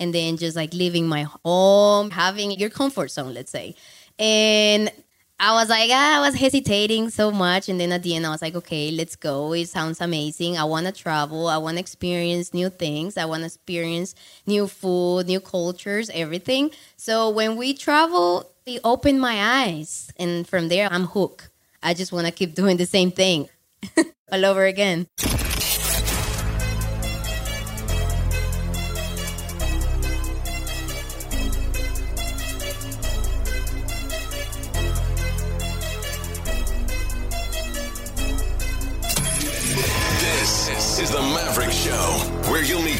and then just like leaving my home, having your comfort zone, let's say. And I was like, ah, I was hesitating so much. And then at the end, I was like, okay, let's go. It sounds amazing. I want to travel. I want to experience new things. I want to experience new food, new cultures, everything. So when we travel, it opened my eyes. And from there, I'm hooked. I just want to keep doing the same thing all over again.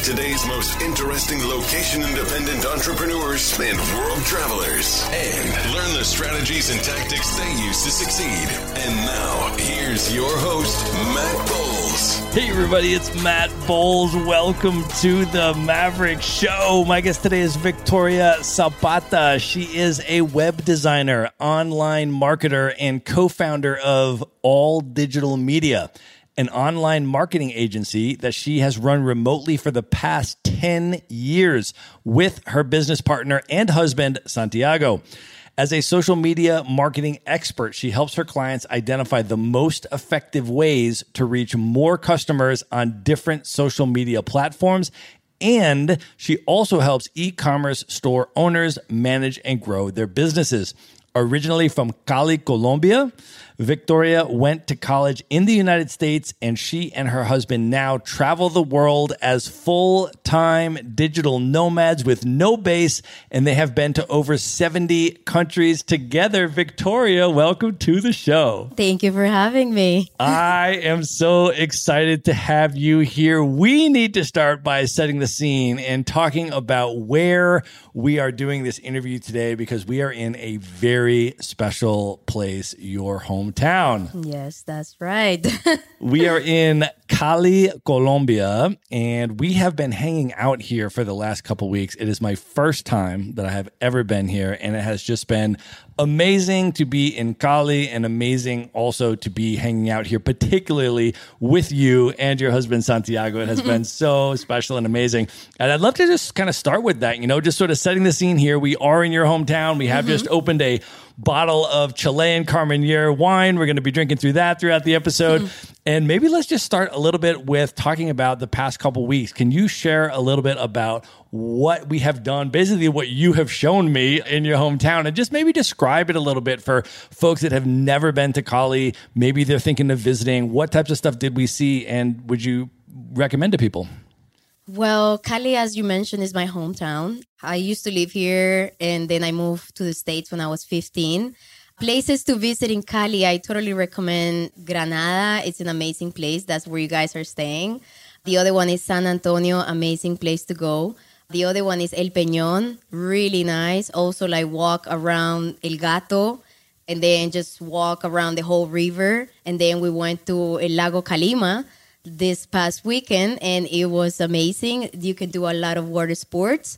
Today's most interesting location independent entrepreneurs and world travelers and learn the strategies and tactics they use to succeed. And now, here's your host, Matt Bowles. Hey, everybody, it's Matt Bowles. Welcome to the Maverick Show. My guest today is Victoria Zapata. She is a web designer, online marketer, and co founder of All Digital Media an online marketing agency that she has run remotely for the past 10 years with her business partner and husband, Santiago. As a social media marketing expert, she helps her clients identify the most effective ways to reach more customers on different social media platforms. And she also helps e commerce store owners manage and grow their businesses. Originally from Cali, Colombia, Victoria went to college in the United States, and she and her husband now travel the world as full time digital nomads with no base, and they have been to over 70 countries together. Victoria, welcome to the show. Thank you for having me. I am so excited to have you here. We need to start by setting the scene and talking about where we are doing this interview today because we are in a very special place, your home hometown. Yes, that's right. we are in Cali, Colombia, and we have been hanging out here for the last couple weeks. It is my first time that I have ever been here, and it has just been amazing to be in Cali and amazing also to be hanging out here, particularly with you and your husband Santiago. It has been so special and amazing. And I'd love to just kind of start with that, you know, just sort of setting the scene here. We are in your hometown. We have mm-hmm. just opened a bottle of Chilean Carmenere wine. We're going to be drinking through that throughout the episode. Mm-hmm. And maybe let's just start a little bit with talking about the past couple weeks. Can you share a little bit about what we have done, basically what you have shown me in your hometown, and just maybe describe it a little bit for folks that have never been to Cali? Maybe they're thinking of visiting. What types of stuff did we see, and would you recommend to people? Well, Cali, as you mentioned, is my hometown. I used to live here and then I moved to the States when I was 15. Places to visit in Cali, I totally recommend Granada. It's an amazing place. That's where you guys are staying. The other one is San Antonio, amazing place to go. The other one is El Peñón, really nice. Also, like walk around El Gato and then just walk around the whole river. And then we went to El Lago Calima this past weekend and it was amazing. You can do a lot of water sports.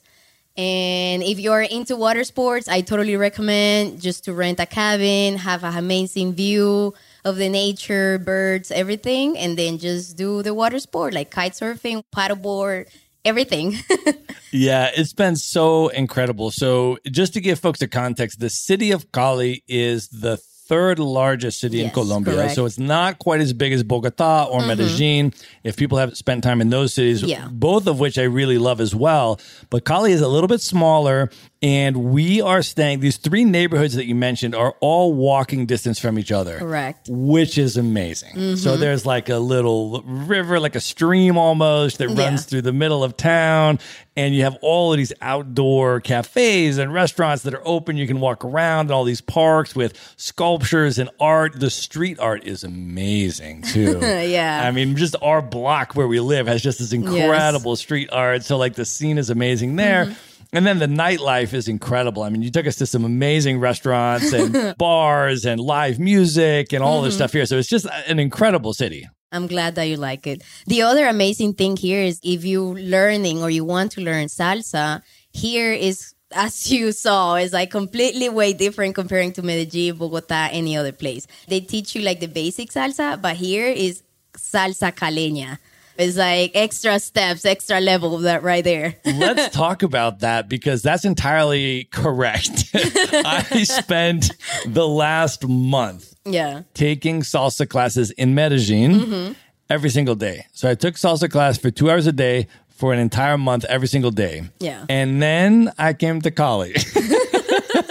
And if you're into water sports, I totally recommend just to rent a cabin, have an amazing view of the nature, birds, everything, and then just do the water sport like kite surfing, paddleboard, everything. yeah, it's been so incredible. So, just to give folks a context, the city of Cali is the third largest city in Colombia. correct. So it's not quite as big as Bogota or mm-hmm. Medellin. If people have spent time in those cities, Yeah. both of which I really love as well. But Cali is a little bit smaller. And we are staying, these three neighborhoods that you mentioned are all walking distance from each other. Correct. Which is amazing. Mm-hmm. So there's like a little river, like a stream almost that Yeah. runs through the middle of town. And you have all of these outdoor cafes and restaurants that are open. You can walk around in all these parks with sculptures and art. The street art is amazing too. Yeah. I mean, just our block where we live has just this incredible street art. So, like, the scene is amazing there. Mm-hmm. And then the nightlife is incredible. I mean, you took us to some amazing restaurants and bars and live music and all Mm-hmm. this stuff here. So it's just an incredible city. I'm glad that you like it. The other amazing thing here is if you're learning or you want to learn salsa, here is as you saw, it's like completely way different comparing to Medellin, Bogota, any other place. They teach you like the basic salsa, but here is salsa caleña. It's like extra steps, extra level of that right there. Let's talk about that because that's entirely correct. I spent the last month yeah. taking salsa classes in Medellin Mm-hmm. every single day. So I took salsa class for two hours a day for an entire month every single day. Yeah. And then I came to Cali.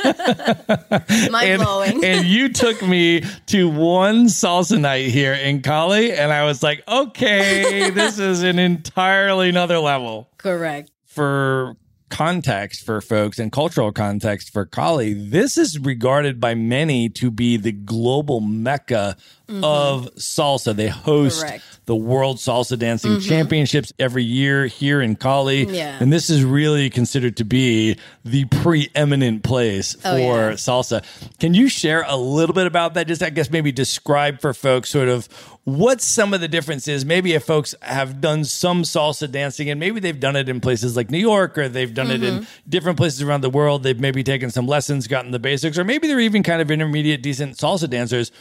Mind and, blowing. and you took me to one salsa night here in Cali. And I was like, okay, this is an entirely another level Correct. for context for folks and cultural context for Cali, this is regarded by many to be the global mecca of salsa. They host Correct. the World Salsa Dancing mm-hmm. Championships every year here in Cali. Yeah. And this is really considered to be the preeminent place oh, for Oh, yeah. salsa. Can you share a little bit about that? Just, I guess, maybe describe for folks sort of what some of the differences. Maybe if folks have done some salsa dancing and maybe they've done it in places like New York or they've done it in mm-hmm. different places around the world, they've maybe taken some lessons, gotten the basics, or maybe they're even kind of intermediate, decent salsa dancers.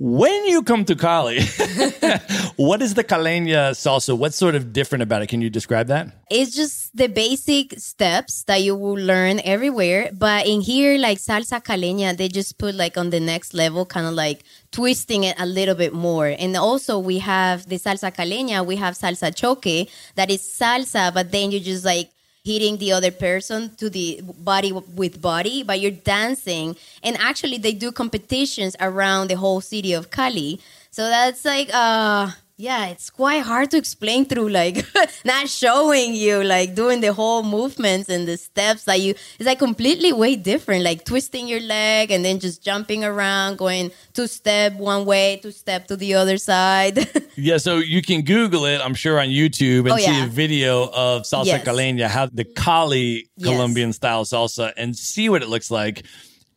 When you come to Cali, what is the caleña salsa? What's sort of different about it? Can you describe that? it's just the basic steps that you will learn everywhere. But in here, like salsa caleña, they just put like on the next level, kind of like twisting it a little bit more. And also we have the salsa caleña, we have salsa choque, that is salsa, but then you just like hitting the other person to the body with body, but you're dancing. And actually they do competitions around the whole city of Cali. So that's like uh yeah, it's quite hard to explain through like not showing you like doing the whole movements and the steps that you it's like completely way different like twisting your leg and then just jumping around going two step one way two step to the other side Yeah, so you can Google it, I'm sure, on YouTube and Oh, see a video of salsa Yes. caleña, how the Cali Yes. Colombian style salsa, and see what it looks like.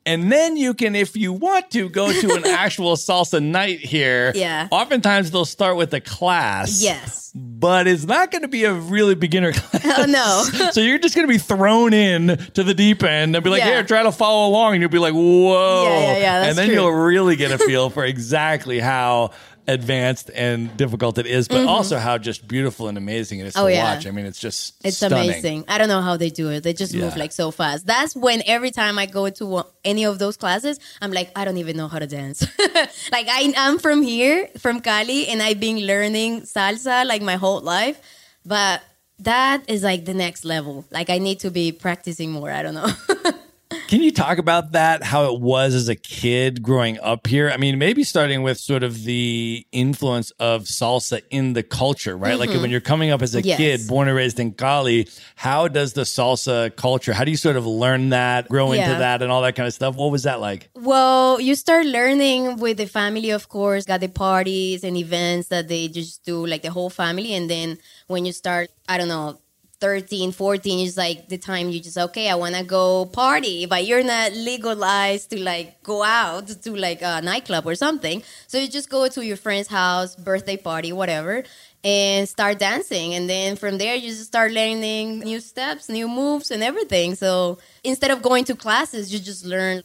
And then you can, if you want to, go to an actual salsa night here. Yeah. Oftentimes they'll start with a class. yes But it's not going to be a really beginner class. oh no so you're just going to be thrown in to the deep end and be like, Yeah. here, try to follow along. And you'll be like, whoa. Yeah, yeah, yeah, and then true. you'll really get a feel for exactly how advanced and difficult it is, but also how just beautiful and amazing it is Mm-hmm. Oh, to yeah. watch. I mean, it's just It's stunning. amazing. I don't know how they do it. They just move like so fast. That's when every time I go to any of those classes, I'm like, I don't even know how to dance. like I, I'm from here, from Cali, and I've been learning salsa like my whole life, but that is like the next level. Like I need to be practicing more. I don't know. Can you talk about that? How it was as a kid growing up here? I mean, maybe starting with sort of the influence of salsa in the culture, right? Like when you're coming up as a Mm-hmm. Yes. kid, born and raised in Cali, how does the salsa culture, how do you sort of learn that, grow into that, and all that kind of stuff? What was that like? Well, you start learning with the family, of course, got the parties and events that they just do, like the whole family. And then when you start, I don't know, 13, 14 is like the time you just, okay, I want to go party, but you're not legalized to like go out to like a nightclub or something. So you just go to your friend's house, birthday party, whatever, and start dancing. And then from there, you just start learning new steps, new moves, and everything. So instead of going to classes, you just learn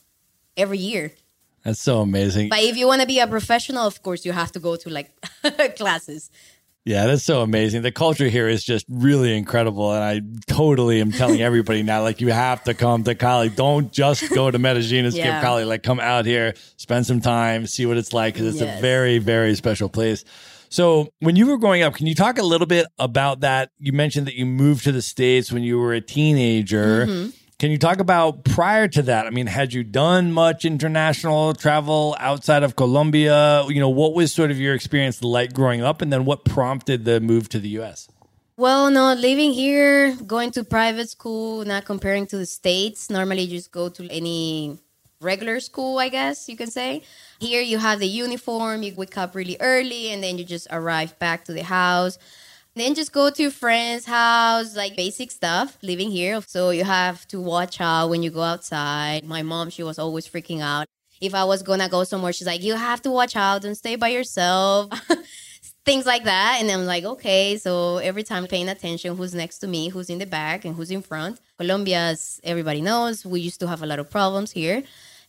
every year. That's so amazing. But if you want to be a professional, of course, you have to go to like classes. Yeah, that's so amazing. The culture here is just really incredible. And I totally am telling everybody now, like, you have to come to Cali. Don't just go to Medellin and skip Yeah. Cali. Like, come out here, spend some time, see what it's like, because it's a very, very special place. So, when you were growing up, can you talk a little bit about that? You mentioned that you moved to the States when you were a teenager. Mm-hmm. Can you talk about prior to that? I mean, had you done much international travel outside of Colombia? You know, what was sort of your experience like growing up, and then what prompted the move to the U.S.? Well, no, living here, going to private school, not comparing to the States. Normally, you just go to any regular school, I guess you can say. Here, you have the uniform, you wake up really early, and then you just arrive back to the house. Then just go to friend's house, like basic stuff, living here. So you have to watch out when you go outside. My mom, she was always freaking out. If I was gonna go somewhere, she's like, you have to watch out, don't stay by yourself. things like that. And I'm like, okay. So every time paying attention, who's next to me, who's in the back, and who's in front. Colombia, as everybody knows, we used to have a lot of problems here.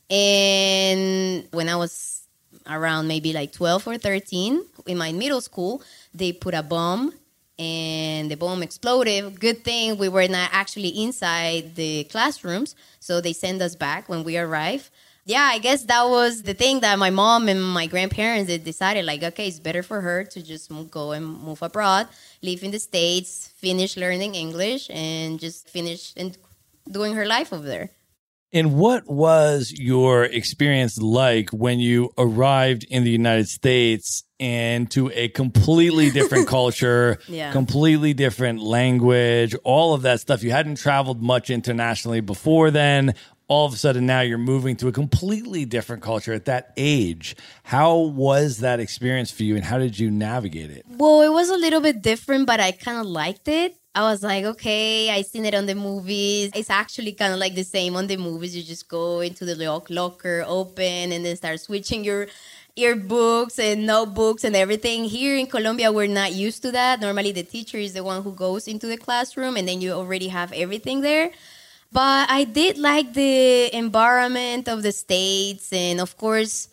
And when I was around maybe like 12 or 13 in my middle school, they put a bomb and the bomb exploded. Good thing we were not actually inside the classrooms. So they sent us back when we arrived yeah, I guess that was the thing that my mom and my grandparents they decided like, okay, it's better for her to just go and move abroad, live in the states, finish learning English, and just finish and doing her life over there. And what was your experience like when you arrived in the United States and to a completely different culture, Yeah. completely different language, all of that stuff? You hadn't traveled much internationally before then. All of a sudden, now you're moving to a completely different culture at that age. How was that experience for you, and how did you navigate it? Well, it was a little bit different, but I kind of liked it. I was like, okay, I seen it on the movies. It's actually kind of like the same on the movies. You just go into the lock- locker, open, and then start switching your earbooks and notebooks and everything. Here in Colombia, we're not used to that. Normally, the teacher is the one who goes into the classroom, and then you already have everything there. But I did like the environment of the States, and of course,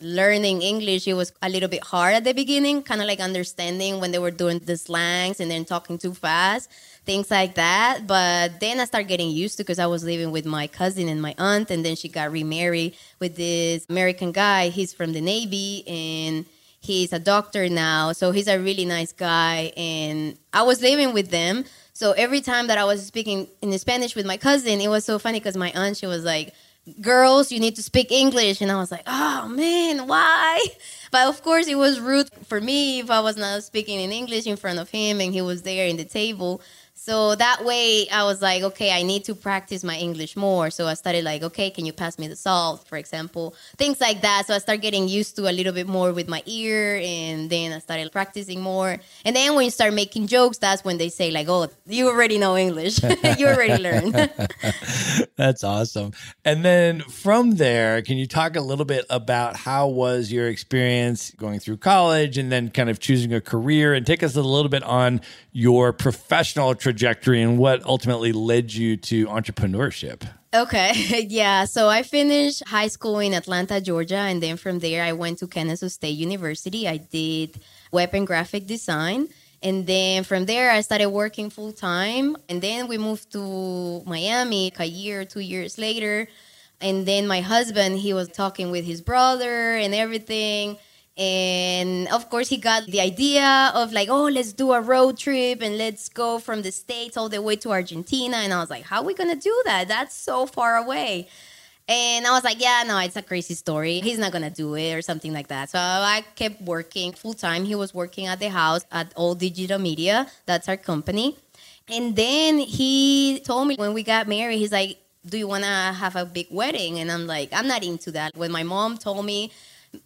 learning English, it was a little bit hard at the beginning, kind of like understanding when they were doing the slangs and then talking too fast, things like that. But then I started getting used to because I was living with my cousin and my aunt, and then she got remarried with this American guy. He's from the Navy and he's a doctor now. So he's a really nice guy. And I was living with them. So every time that I was speaking in Spanish with my cousin, it was so funny because my aunt, she was like, girls, you need to speak English. And I was like, oh man, why? But of course, it was rude for me if I was not speaking in English in front of him and he was there in the table. So that way, I was like, okay, I need to practice my English more. So I started like, okay, can you pass me the salt, for example? Things like that. So I started getting used to a little bit more with my ear, and then I started practicing more. And then when you start making jokes, that's when they say like, oh, you already know English. you already learned. That's awesome. And then from there, can you talk a little bit about how was your experience going through college and then kind of choosing a career and take us a little bit on your professional trajectory and what ultimately led you to entrepreneurship? Okay, yeah. So I finished high school in Atlanta, Georgia, and then from there I went to Kansas State University. I did web and graphic design. And then from there I started working full time. And then we moved to Miami a year, two years later. And then my husband, he was talking with his brother and everything. And of course, he got the idea of like, oh, let's do a road trip and let's go from the States all the way to Argentina. And I was like, how are we going to do that? That's so far away. And I was like, yeah, no, it's a crazy story. He's not going to do it or something like that. So I kept working full time. He was working at the house at All Digital Media. That's our company. And then he told me when we got married, he's like, do you want to have a big wedding? And I'm like, I'm not into that. When my mom told me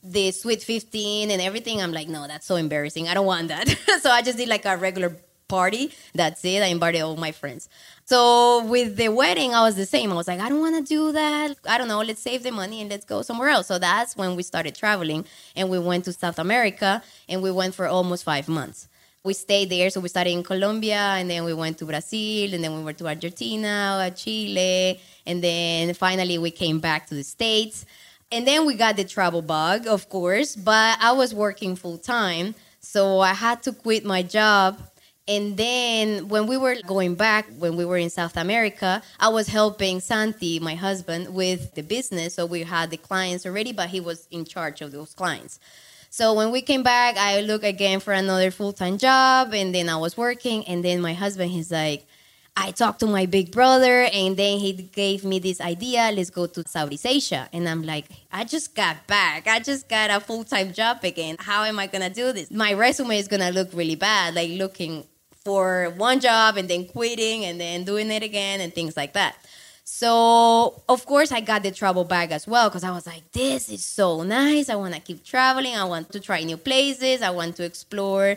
the sweet 15 and everything, I'm like, no, that's so embarrassing. I don't want that. so I just did like a regular party. That's it. I invited all my friends. So with the wedding, I was the same. I was like, I don't want to do that. I don't know. Let's save the money and let's go somewhere else. So that's when we started traveling and we went to South America and we went for almost five months. We stayed there. So we started in Colombia and then we went to Brazil and then we went to Argentina, Chile. And then finally we came back to the States. And then we got the travel bug, of course, but I was working full time. So I had to quit my job. And then when we were going back, when we were in South America, I was helping Santi, my husband, with the business. So we had the clients already, but he was in charge of those clients. So when we came back, I looked again for another full time job, and then I was working. And then my husband, he's like, I talked to my big brother, and then he gave me this idea let's go to Southeast Asia. And I'm like, I just got back. I just got a full time job again. How am I going to do this? My resume is going to look really bad, like looking for one job and then quitting and then doing it again and things like that. So, of course, I got the travel bag as well because I was like, this is so nice. I want to keep traveling. I want to try new places. I want to explore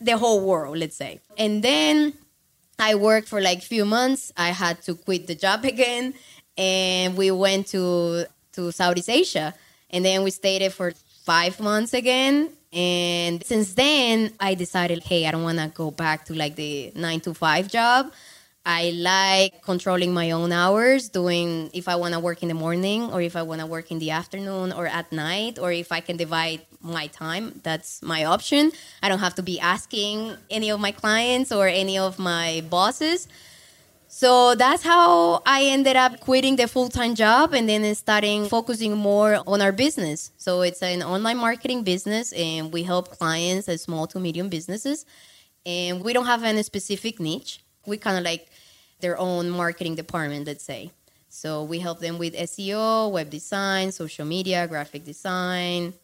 the whole world, let's say. And then I worked for like few months. I had to quit the job again and we went to to Southeast Asia and then we stayed there for 5 months again and since then I decided, hey, I don't want to go back to like the 9 to 5 job. I like controlling my own hours, doing if I want to work in the morning or if I want to work in the afternoon or at night or if I can divide my time, that's my option. I don't have to be asking any of my clients or any of my bosses. So that's how I ended up quitting the full time job and then starting focusing more on our business. So it's an online marketing business and we help clients as small to medium businesses. And we don't have any specific niche. We kind of like their own marketing department, let's say. So we help them with SEO, web design, social media, graphic design,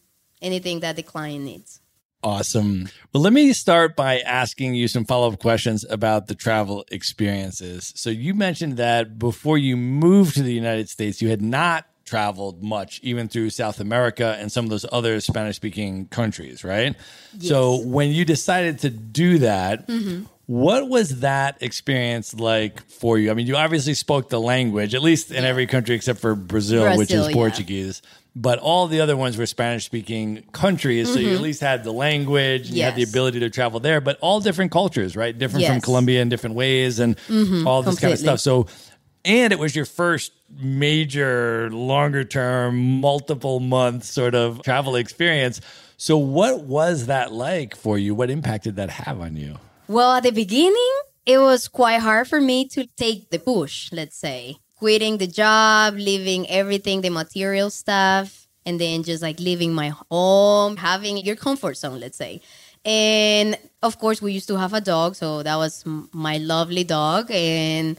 anything that the client needs. Awesome. Well, let me start by asking you some follow up questions about the travel experiences. So, you mentioned that before you moved to the United States, you had not traveled much, even through South America and some of those other Spanish speaking countries, right? Yes. So, when you decided to do that, mm-hmm. What was that experience like for you? I mean, you obviously spoke the language, at least in every country except for Brazil, Brazil which is Portuguese. Yeah. But all the other ones were Spanish speaking countries. Mm-hmm. So you at mm-hmm. least had the language and yes. you had the ability to travel there, but all different cultures, right? Different yes. from Colombia in different ways and mm-hmm. all this Completely. kind of stuff. So, and it was your first major, longer term, multiple month sort of travel experience. So, what was that like for you? What impact did that have on you? Well, at the beginning, it was quite hard for me to take the push, let's say. Quitting the job, leaving everything, the material stuff, and then just like leaving my home, having your comfort zone, let's say. And of course, we used to have a dog, so that was my lovely dog. And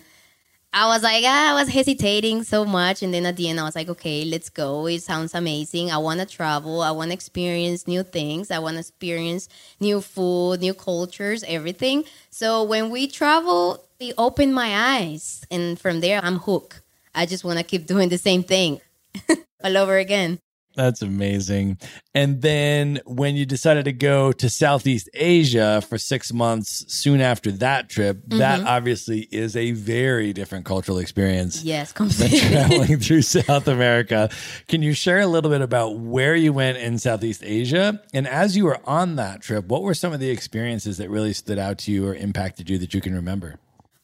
I was like, ah, I was hesitating so much. And then at the end, I was like, okay, let's go. It sounds amazing. I want to travel. I want to experience new things. I want to experience new food, new cultures, everything. So when we travel, it opened my eyes. And from there, I'm hooked. I just want to keep doing the same thing all over again. That's amazing. And then when you decided to go to Southeast Asia for six months soon after that trip, mm-hmm. that obviously is a very different cultural experience. Yes, completely. traveling through South America. Can you share a little bit about where you went in Southeast Asia? And as you were on that trip, what were some of the experiences that really stood out to you or impacted you that you can remember?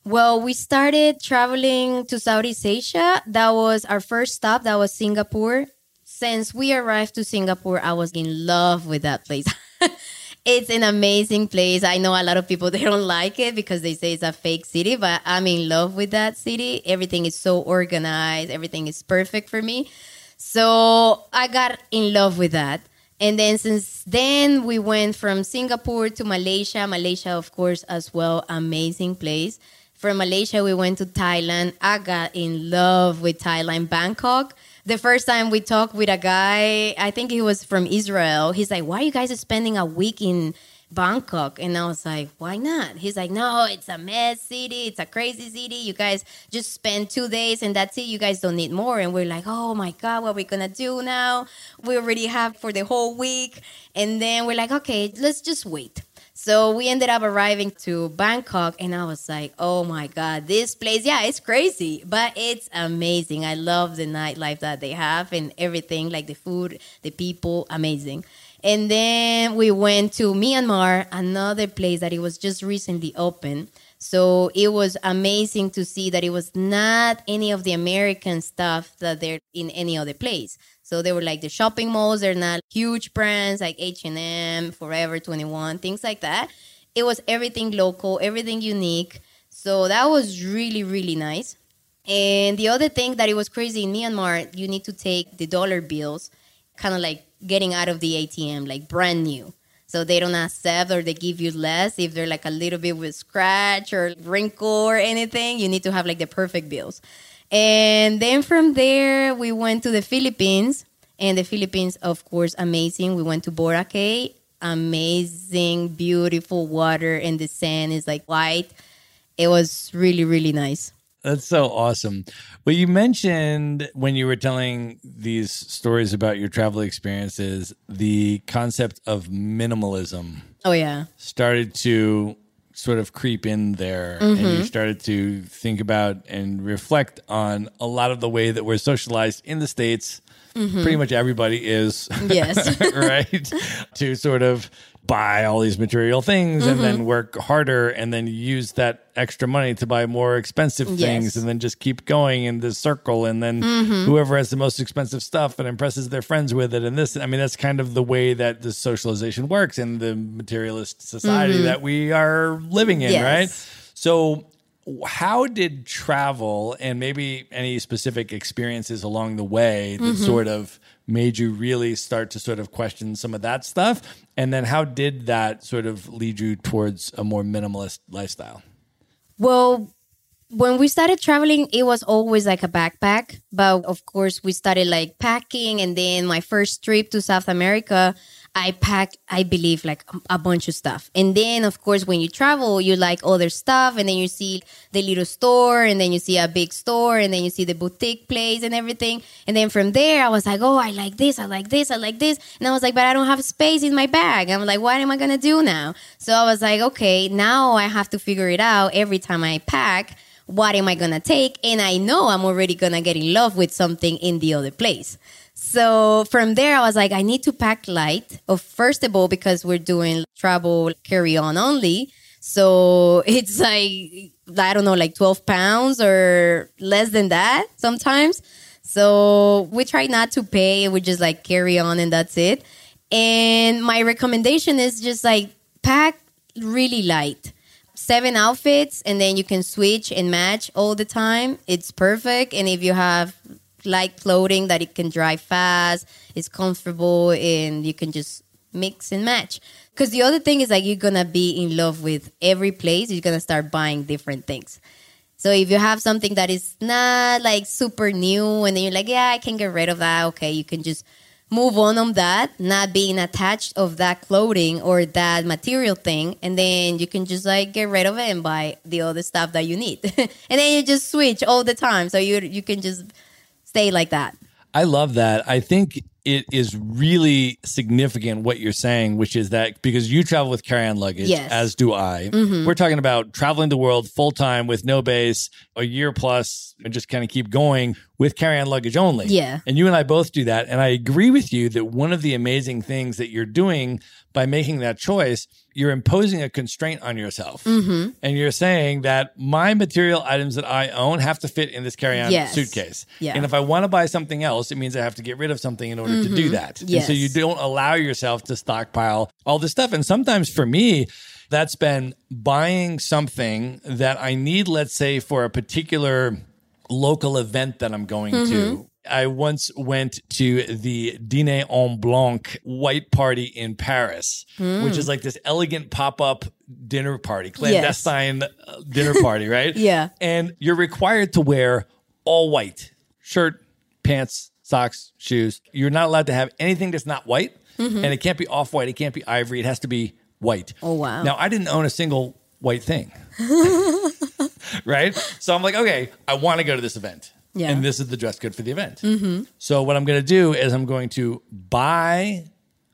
Well, we started traveling to Southeast Asia. That was our first stop. That was Singapore since we arrived to Singapore, I was in love with that place. it's an amazing place. I know a lot of people they don't like it because they say it's a fake city, but I'm in love with that city. Everything is so organized, everything is perfect for me. So I got in love with that. And then since then we went from Singapore to Malaysia. Malaysia, of course, as well, amazing place. From Malaysia, we went to Thailand. I got in love with Thailand, Bangkok the first time we talked with a guy, I think he was from Israel. He's like, "Why are you guys spending a week in Bangkok?" And I was like, "Why not?" He's like, "No, it's a mess city. It's a crazy city. You guys just spend two days and that's it. You guys don't need more." And we're like, "Oh my god, what are we gonna do now? We already have for the whole week." And then we're like, "Okay, let's just wait." So we ended up arriving to Bangkok, and I was like, oh my God, this place, yeah, it's crazy, but it's amazing. I love the nightlife that they have and everything like the food, the people, amazing. And then we went to Myanmar, another place that it was just recently open. So it was amazing to see that it was not any of the American stuff that they're in any other place. So they were like the shopping malls, they're not huge brands like H&M, Forever 21, things like that. It was everything local, everything unique. So that was really, really nice. And the other thing that it was crazy in Myanmar, you need to take the dollar bills, kind of like getting out of the ATM, like brand new. So they don't accept or they give you less if they're like a little bit with scratch or wrinkle or anything. You need to have like the perfect bills. And then from there, we went to the Philippines. And the Philippines, of course, amazing. We went to Boracay, amazing, beautiful water, and the sand is like white. It was really, really nice. That's so awesome. Well, you mentioned when you were telling these stories about your travel experiences, the concept of minimalism Oh, yeah. started to sort of creep in there and you mm-hmm. started to think about and reflect on a lot of the way that we're socialized in the states. Mm-hmm. Pretty much everybody is. Yes. right? To sort of buy all these material things and then mm-hmm. work harder and then use that extra money to buy more expensive things Yes. and then just keep going in this circle and then mm-hmm. whoever has the most expensive stuff and impresses their friends with it and this i mean that's kind of the way that the socialization works in the materialist society mm-hmm. that we are living in Yes. right? So how did travel and maybe any specific experiences along the way that sort of made you really start to sort of question some of that stuff and then how did that sort of lead you towards a more minimalist lifestyle Well, when we started traveling, it was always like a backpack. But of course, we started like packing. And then my first trip to South America, I pack, I believe, like a bunch of stuff. And then, of course, when you travel, you like other stuff. And then you see the little store. And then you see a big store. And then you see the boutique place and everything. And then from there, I was like, oh, I like this. I like this. I like this. And I was like, but I don't have space in my bag. I'm like, what am I going to do now? So I was like, okay, now I have to figure it out every time I pack what am I gonna take? And I know I'm already gonna get in love with something in the other place. So from there, I was like, I need to pack light. Of first of all, because we're doing travel carry on only. So it's like, I don't know, like 12 pounds or less than that sometimes. So we try not to pay. We just like carry on and that's it. And my recommendation is just like pack really light seven outfits and then you can switch and match all the time it's perfect and if you have light clothing that it can dry fast it's comfortable and you can just mix and match. Because the other thing is like you're gonna be in love with every place you're gonna start buying different things. So if you have something that is not like super new and then you're like yeah i can get rid of that okay you can just move on on that, not being attached of that clothing or that material thing, and then you can just like get rid of it and buy the other stuff that you need, and then you just switch all the time, so you you can just stay like that. I love that. I think it is really significant what you're saying, which is that because you travel with carry on luggage, Yes. as do I, mm-hmm. we're talking about traveling the world full time with no base, a year plus, and just kind of keep going with carry on luggage only. Yeah. And you and I both do that. And I agree with you that one of the amazing things that you're doing by making that choice, you're imposing a constraint on yourself. Mm-hmm. And you're saying that my material items that I own have to fit in this carry on Yes. suitcase. Yeah. And if I want to buy something else, it means I have to get rid of something in order to do that. And so Mm-hmm. You don't allow yourself to stockpile all this stuff. And sometimes for me, that's been buying something that I need, let's say, for a particular local event that I'm going Mm-hmm. to. I once went to the Dîner en Blanc white party in Paris, which is like this elegant pop up dinner party, clandestine uh, dinner party, right? Yeah. And you're required to wear all white shirt, pants, socks, shoes. You're not allowed to have anything that's not white. And it can't be off white. It can't be ivory. It has to be white. Oh, wow. Now, I didn't own a single white thing. right? So I'm like, okay, I want to go to this event. Yeah. And this is the dress code for the event. Mm-hmm. So what I'm going to do is I'm going to buy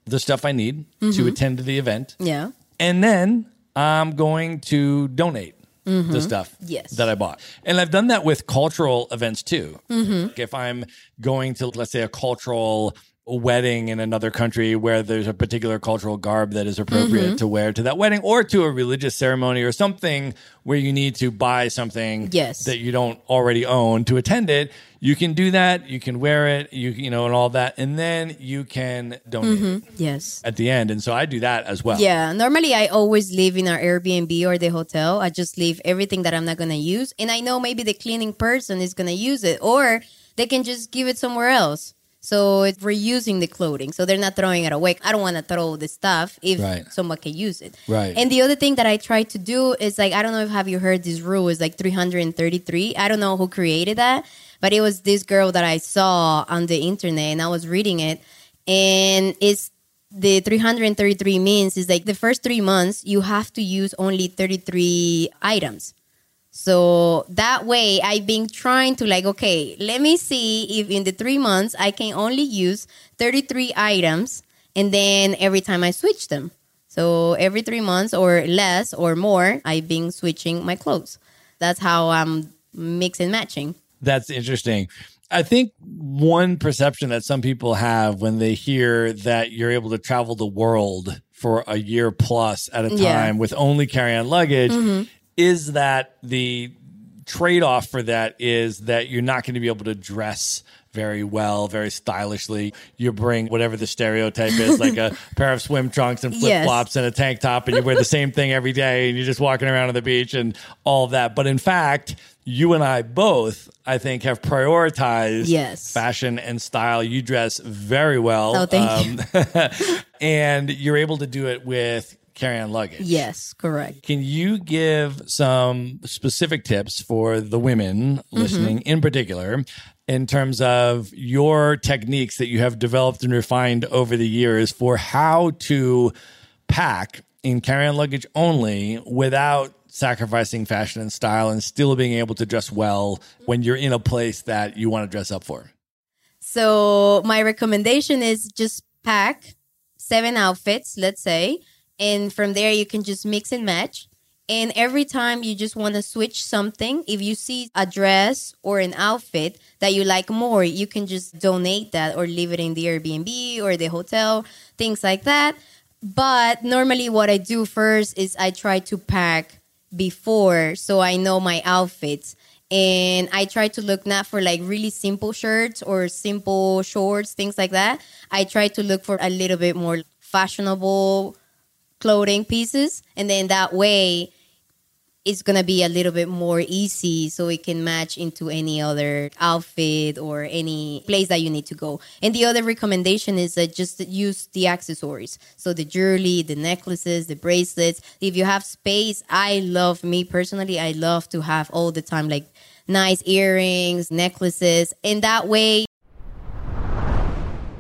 the stuff I need to mm-hmm. attend to the event. Yeah. And then I'm going to donate the mm-hmm. stuff Yes. that I bought. And I've done that with cultural events too. If I'm going to, let's say, a cultural wedding in another country where there's a particular cultural garb that is appropriate Mm-hmm. to wear to that wedding or to a religious ceremony or something where you need to buy something Yes. that you don't already own to attend it, you can do that. You can wear it, you you know, and all that, and then you can donate it Yes. at the end. And so I do that as well. Yeah, normally I always leave in our Airbnb or the hotel. I just leave everything that I'm not going to use. And I know maybe the cleaning person is going to use it or they can just give it somewhere else. So it's reusing the clothing. So they're not throwing it away. I don't want to throw the stuff if Right. someone can use it. Right. And the other thing that I try to do is like, I don't know if have you heard this rule is like 333. I don't know who created that, but it was this girl that I saw on the internet and I was reading it. And it's the 333 means is like the first three months you have to use only 33 items so that way i've been trying to like okay let me see if in the three months i can only use 33 items and then every time i switch them so every three months or less or more i've been switching my clothes that's how i'm mix and matching That's interesting. I think one perception that some people have when they hear that you're able to travel the world for a year plus at a time Yeah. Mm-hmm. with only carry on luggage is that the trade off for that is that you're not going to be able to dress very well, very stylishly. You bring whatever the stereotype is, like a pair of swim trunks and flip Yes. flops and a tank top, and you wear the same thing every day, and you're just walking around on the beach and all that. But in fact, you and I both, I think, have prioritized Yes. fashion and style. You dress very well. Oh, thank um, you. and you're able to do it with carry on luggage. yes correct Can you give some specific tips for the women Mm-hmm. listening in particular in terms of your techniques that you have developed and refined over the years for how to pack in carry on luggage only without sacrificing fashion and style and still being able to dress well when you're in a place that you want to dress up for? So my recommendation is just pack seven outfits, let's say, and from there you can just mix and match. And every time you just want to switch something, if you see a dress or an outfit that you like more, you can just donate that or leave it in the Airbnb or the hotel, things like that. But normally, what I do first is I try to pack before so I know my outfits. And I try to look not for like really simple shirts or simple shorts, things like that. I try to look for a little bit more fashionable clothing pieces. And then that way, it's gonna be a little bit more easy so it can match into any other outfit or any place that you need to go. And the other recommendation is that just use the accessories. So the jewelry, the necklaces, the bracelets. If you have space, I love me personally, I love to have all the time like nice earrings, necklaces, and that way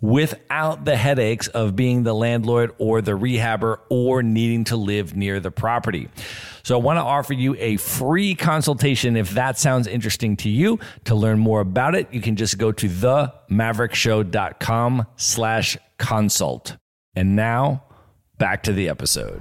Without the headaches of being the landlord or the rehabber or needing to live near the property. So I want to offer you a free consultation if that sounds interesting to you. To learn more about it, you can just go to themaverickshow.com slash consult. And now back to the episode.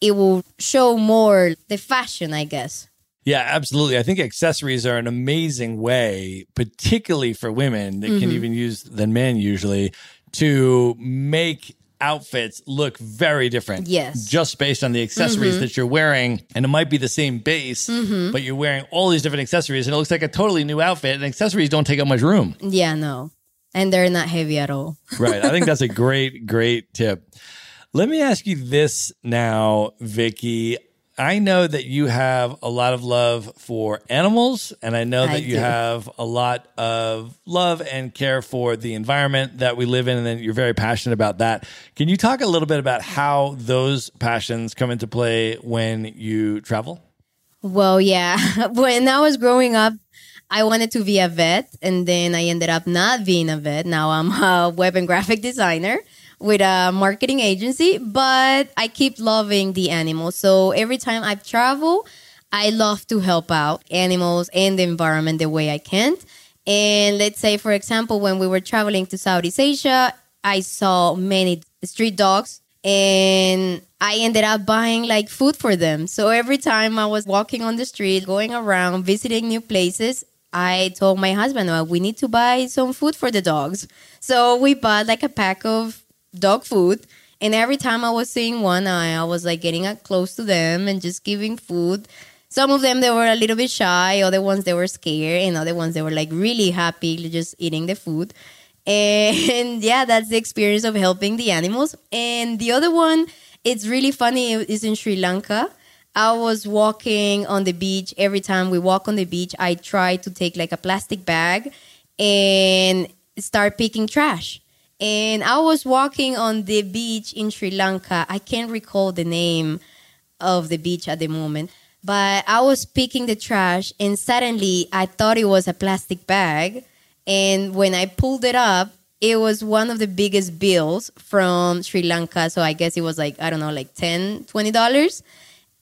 it will show more the fashion, I guess. Yeah, absolutely. I think accessories are an amazing way, particularly for women that Mm-hmm. can even use than men usually, to make outfits look very different. Yes. Mm-hmm. Just based on the accessories that you're wearing. And it might be the same base, but you're wearing all these different accessories and it looks like a totally new outfit. And accessories don't take up much room. Yeah, no. And they're not heavy at all. Right. I think that's a great, great tip. Let me ask you this now, Vicky. I know that you have a lot of love for animals, and I know that I you do. have a lot of love and care for the environment that we live in, and then you're very passionate about that. Can you talk a little bit about how those passions come into play when you travel? Well, yeah. when I was growing up, I wanted to be a vet, and then I ended up not being a vet. Now I'm a web and graphic designer with a marketing agency, but I keep loving the animals. So every time I travel, I love to help out animals and the environment the way I can. And let's say, for example, when we were traveling to Southeast Asia, I saw many street dogs and I ended up buying like food for them. So every time I was walking on the street, going around, visiting new places, I told my husband, well, we need to buy some food for the dogs. So we bought like a pack of dog food. And every time I was seeing one, I, I was like getting up close to them and just giving food. Some of them they were a little bit shy, other ones they were scared, and other ones they were like really happy just eating the food. And yeah, that's the experience of helping the animals. And the other one, it's really funny, is in Sri Lanka. I was walking on the beach. Every time we walk on the beach, I try to take like a plastic bag and start picking trash. And I was walking on the beach in Sri Lanka. I can't recall the name of the beach at the moment, but I was picking the trash and suddenly I thought it was a plastic bag. And when I pulled it up, it was one of the biggest bills from Sri Lanka. So I guess it was like, I don't know, like 10 $20.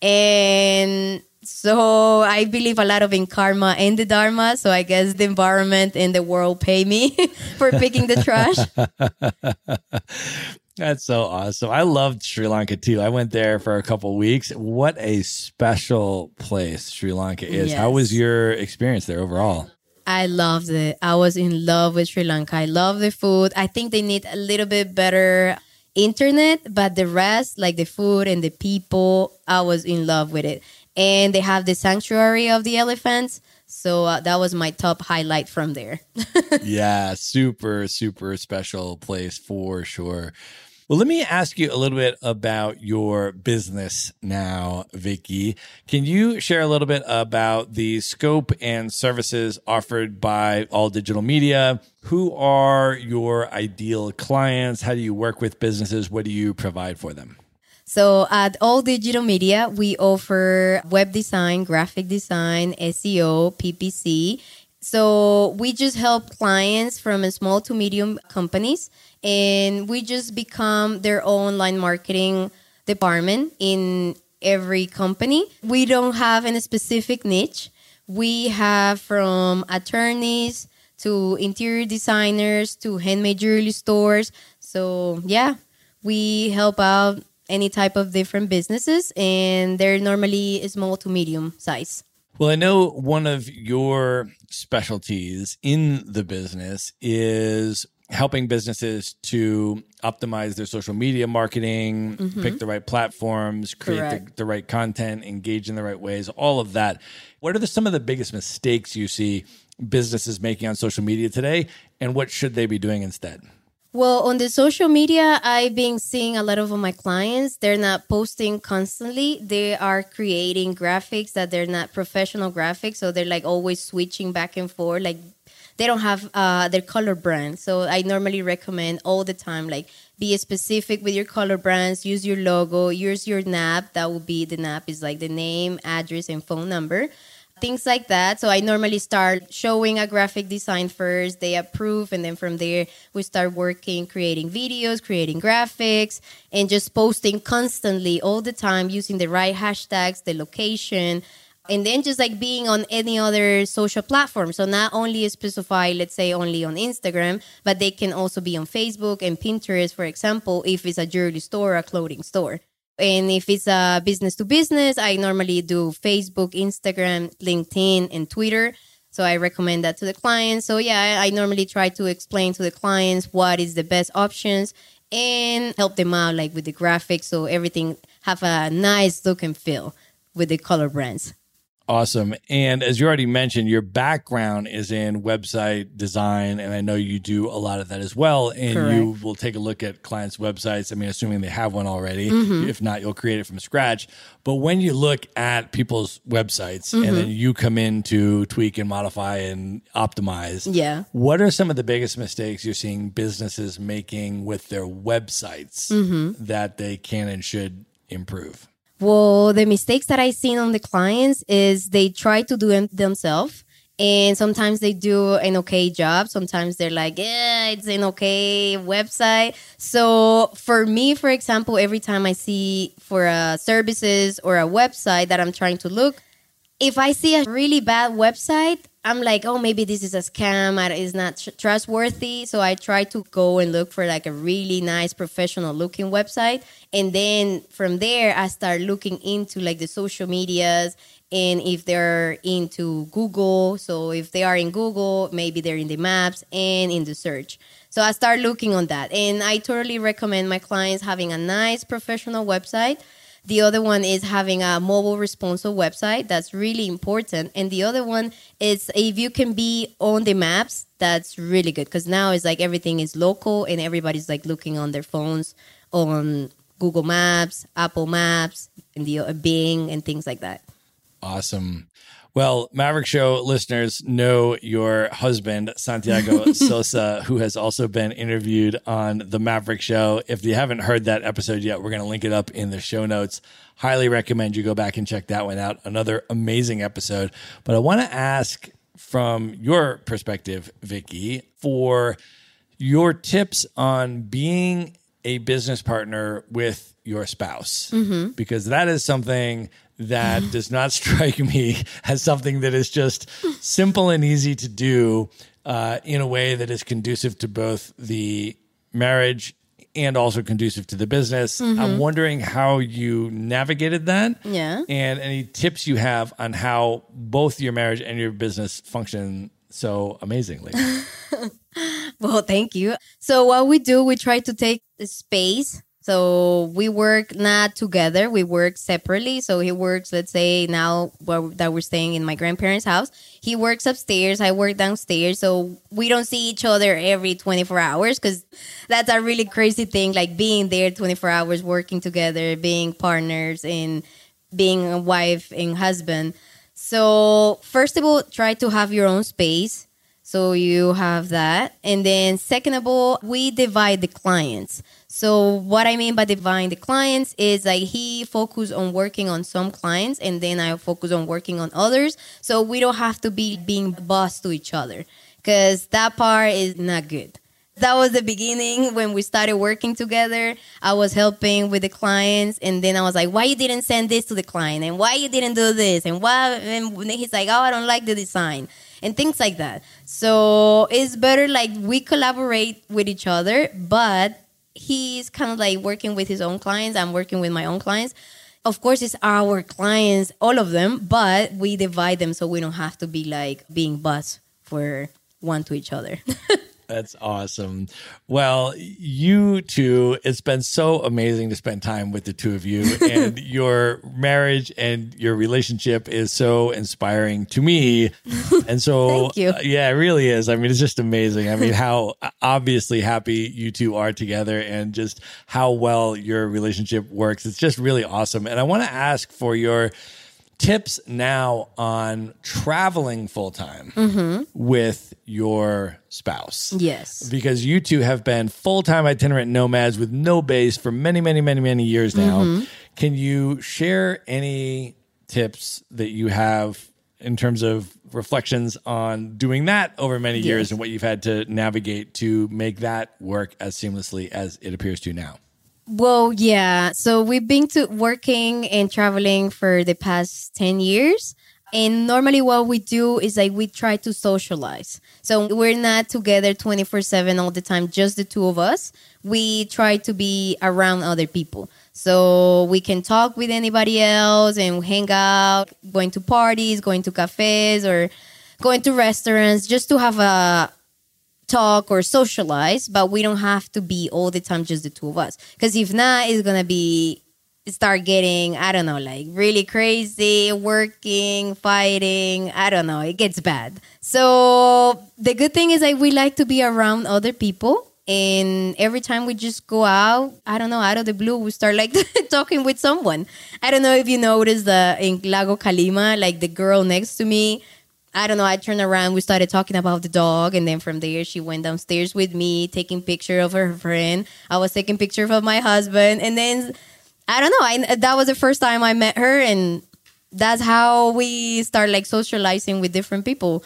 And so I believe a lot of in karma and the dharma. So I guess the environment and the world pay me for picking the trash. That's so awesome. I loved Sri Lanka too. I went there for a couple weeks. What a special place Sri Lanka is. How was your experience there overall? I loved it. I was in love with Sri Lanka. I love the food. I think they need a little bit better internet, but the rest, like the food and the people, I was in love with it. And they have the sanctuary of the elephants. So uh, that was my top highlight from there. yeah, super, super special place for sure. Well, let me ask you a little bit about your business now, Vicky. Can you share a little bit about the scope and services offered by All Digital Media? Who are your ideal clients? How do you work with businesses? What do you provide for them? So at All Digital Media, we offer web design, graphic design, SEO, PPC. So we just help clients from small to medium companies and we just become their online marketing department in every company. We don't have any specific niche. We have from attorneys to interior designers to handmade jewelry stores. So yeah, we help out any type of different businesses and they're normally small to medium size. Well, I know one of your specialties in the business is helping businesses to optimize their social media marketing, mm-hmm. pick the right platforms, create the, the right content, engage in the right ways, all of that. What are the, some of the biggest mistakes you see businesses making on social media today, and what should they be doing instead? Well, on the social media, I've been seeing a lot of my clients. They're not posting constantly. They are creating graphics that they're not professional graphics, so they're like always switching back and forth. Like they don't have uh, their color brand. So I normally recommend all the time, like be specific with your color brands. Use your logo. Use your NAP. That will be the NAP is like the name, address, and phone number things like that. So I normally start showing a graphic design first, they approve, and then from there we start working, creating videos, creating graphics, and just posting constantly all the time using the right hashtags, the location. And then just like being on any other social platform. So not only specify, let's say only on Instagram, but they can also be on Facebook and Pinterest, for example, if it's a jewelry store or a clothing store. And if it's a business to business, I normally do Facebook, Instagram, LinkedIn, and Twitter. So I recommend that to the clients. So yeah, I, I normally try to explain to the clients what is the best options and help them out like with the graphics so everything have a nice look and feel with the color brands. Awesome. And as you already mentioned, your background is in website design. And I know you do a lot of that as well. And Correct. you will take a look at clients' websites. I mean, assuming they have one already. Mm-hmm. If not, you'll create it from scratch. But when you look at people's websites Mm-hmm. and then you come in to tweak and modify and optimize, Yeah. what are some of the biggest mistakes you're seeing businesses making with their websites Mm-hmm. that they can and should improve? Well, the mistakes that I seen on the clients is they try to do it themselves. And sometimes they do an okay job. Sometimes they're like, yeah, it's an okay website. So for me, for example, every time I see for a services or a website that I'm trying to look, if I see a really bad website, I'm like, oh, maybe this is a scam. It's not tr- trustworthy. So I try to go and look for like a really nice, professional looking website. And then from there, I start looking into like the social medias and if they're into Google. So if they are in Google, maybe they're in the maps and in the search. So I start looking on that. And I totally recommend my clients having a nice, professional website. The other one is having a mobile responsive website. That's really important. And the other one is if you can be on the maps, that's really good because now it's like everything is local and everybody's like looking on their phones on Google Maps, Apple Maps, and the uh, Bing and things like that. Awesome. Well, Maverick Show listeners know your husband, Santiago Sosa, who has also been interviewed on The Maverick Show. If you haven't heard that episode yet, we're going to link it up in the show notes. Highly recommend you go back and check that one out. Another amazing episode. But I want to ask from your perspective, Vicky, for your tips on being a business partner with your spouse mm-hmm. because that is something that does not strike me as something that is just simple and easy to do uh, in a way that is conducive to both the marriage and also conducive to the business. I'm wondering how you navigated that. Yeah. And any tips you have on how both your marriage and your business function so amazingly. Well, thank you. So what we do, we try to take the space. So we work not together, we work separately. So he works, let's say now that we're staying in my grandparents' house. He works upstairs, I work downstairs. So we don't see each other every 24 hours because that's a really crazy thing, like being there 24 hours, working together, being partners, and being a wife and husband. So first of all, try to have your own space. So you have that. And then second of all, we divide the clients. So what I mean by dividing the clients is like he focus on working on some clients and then I focus on working on others. So we don't have to be being boss to each other because that part is not good. That was the beginning when we started working together. I was helping with the clients, and then I was like, "Why you didn't send this to the client? And why you didn't do this? And why?" And he's like, "Oh, I don't like the design." And things like that. So it's better like we collaborate with each other, but he's kind of like working with his own clients. I'm working with my own clients. Of course, it's our clients, all of them, but we divide them so we don't have to be like being boss for one to each other. That's awesome. Well, you two, it's been so amazing to spend time with the two of you, and your marriage and your relationship is so inspiring to me. And so, Thank you. uh, yeah, it really is. I mean, it's just amazing. I mean, how obviously happy you two are together and just how well your relationship works. It's just really awesome. And I want to ask for your tips now on traveling full time mm-hmm. with your spouse. yes. Because you two have been full time itinerant nomads with no base for many, many, many, many years now. Mm-hmm. Can you share any tips that you have in terms of reflections on doing that over many years and what you've had to navigate to make that work as seamlessly as it appears to now? Well, yeah. So we've been to working and traveling for the past 10 years. And normally what we do is like we try to socialize. So we're not together 24 7 all the time, just the two of us. We try to be around other people. So we can talk with anybody else and hang out, going to parties, going to cafes or going to restaurants just to have a talk or socialize, but we don't have to be all the time just the two of us. Because if not, it's gonna be start getting, I don't know, like really crazy, working, fighting. I don't know. It gets bad. So the good thing is that we like to be around other people. And every time we just go out, I don't know, out of the blue, we start like talking with someone. I don't know if you noticed the in Lago Calima, like the girl next to me, I don't know. I turned around. We started talking about the dog, and then from there, she went downstairs with me, taking picture of her friend. I was taking picture of my husband, and then I don't know. I that was the first time I met her, and that's how we start like socializing with different people,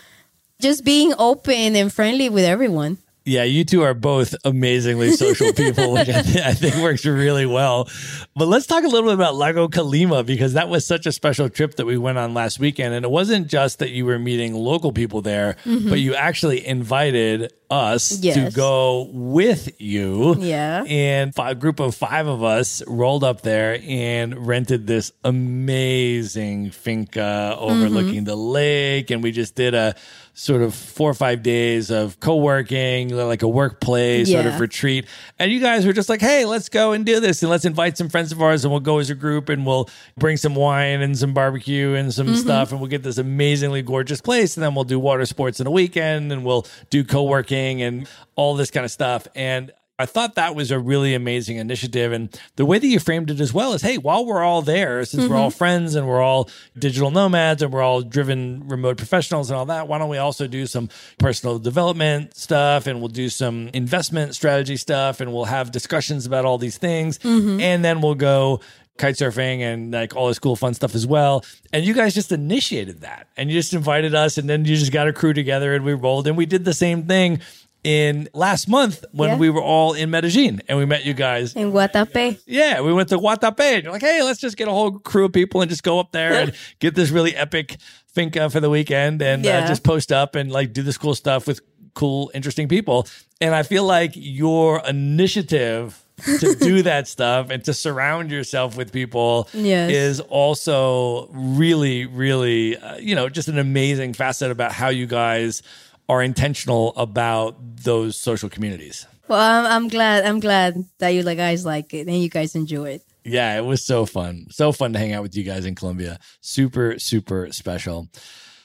just being open and friendly with everyone. Yeah, you two are both amazingly social people, which I, th- I, think works really well. But let's talk a little bit about Lago Calima because that was such a special trip that we went on last weekend. And it wasn't just that you were meeting local people there, mm-hmm. but you actually invited us yes. to go with you. Yeah. And a group of five of us rolled up there and rented this amazing finca overlooking mm-hmm. the lake. And we just did a sort of four or five days of co-working, like a workplace yeah. sort of retreat. And you guys were just like, hey, let's go and do this. And let's invite some friends of ours and we'll go as a group and we'll bring some wine and some barbecue and some mm-hmm. stuff. And we'll get this amazingly gorgeous place. And then we'll do water sports in a weekend and we'll do co-working and all this kind of stuff. And I thought that was a really amazing initiative. And the way that you framed it as well is hey, while we're all there, since mm-hmm. we're all mm-hmm. friends and we're all digital nomads and we're all driven remote professionals and all that, why don't we also do some personal development stuff and we'll do some investment strategy stuff and we'll have discussions about all these things. Mm-hmm. And then we'll go kite surfing and like all this cool fun stuff as well. And you guys just initiated that and you just invited us and then you just got a crew together and we rolled and we did the same thing in last month when yeah. we were all in Medellin and we met you guys in Guatapé. Yeah, we went to Guatapé. And you're like, hey, let's just get a whole crew of people and just go up there and get this really epic finca for the weekend and uh, yeah. uh, just post up and like do this cool stuff with cool, interesting people. And I feel like your initiative to do that stuff and to surround yourself with people yes. is also really, really, uh, you know, just an amazing facet about how you guys are intentional about those social communities. Well, I'm, I'm glad. I'm glad that you guys like it and you guys enjoy it. Yeah, it was so fun. So fun to hang out with you guys in Colombia. Super, super special.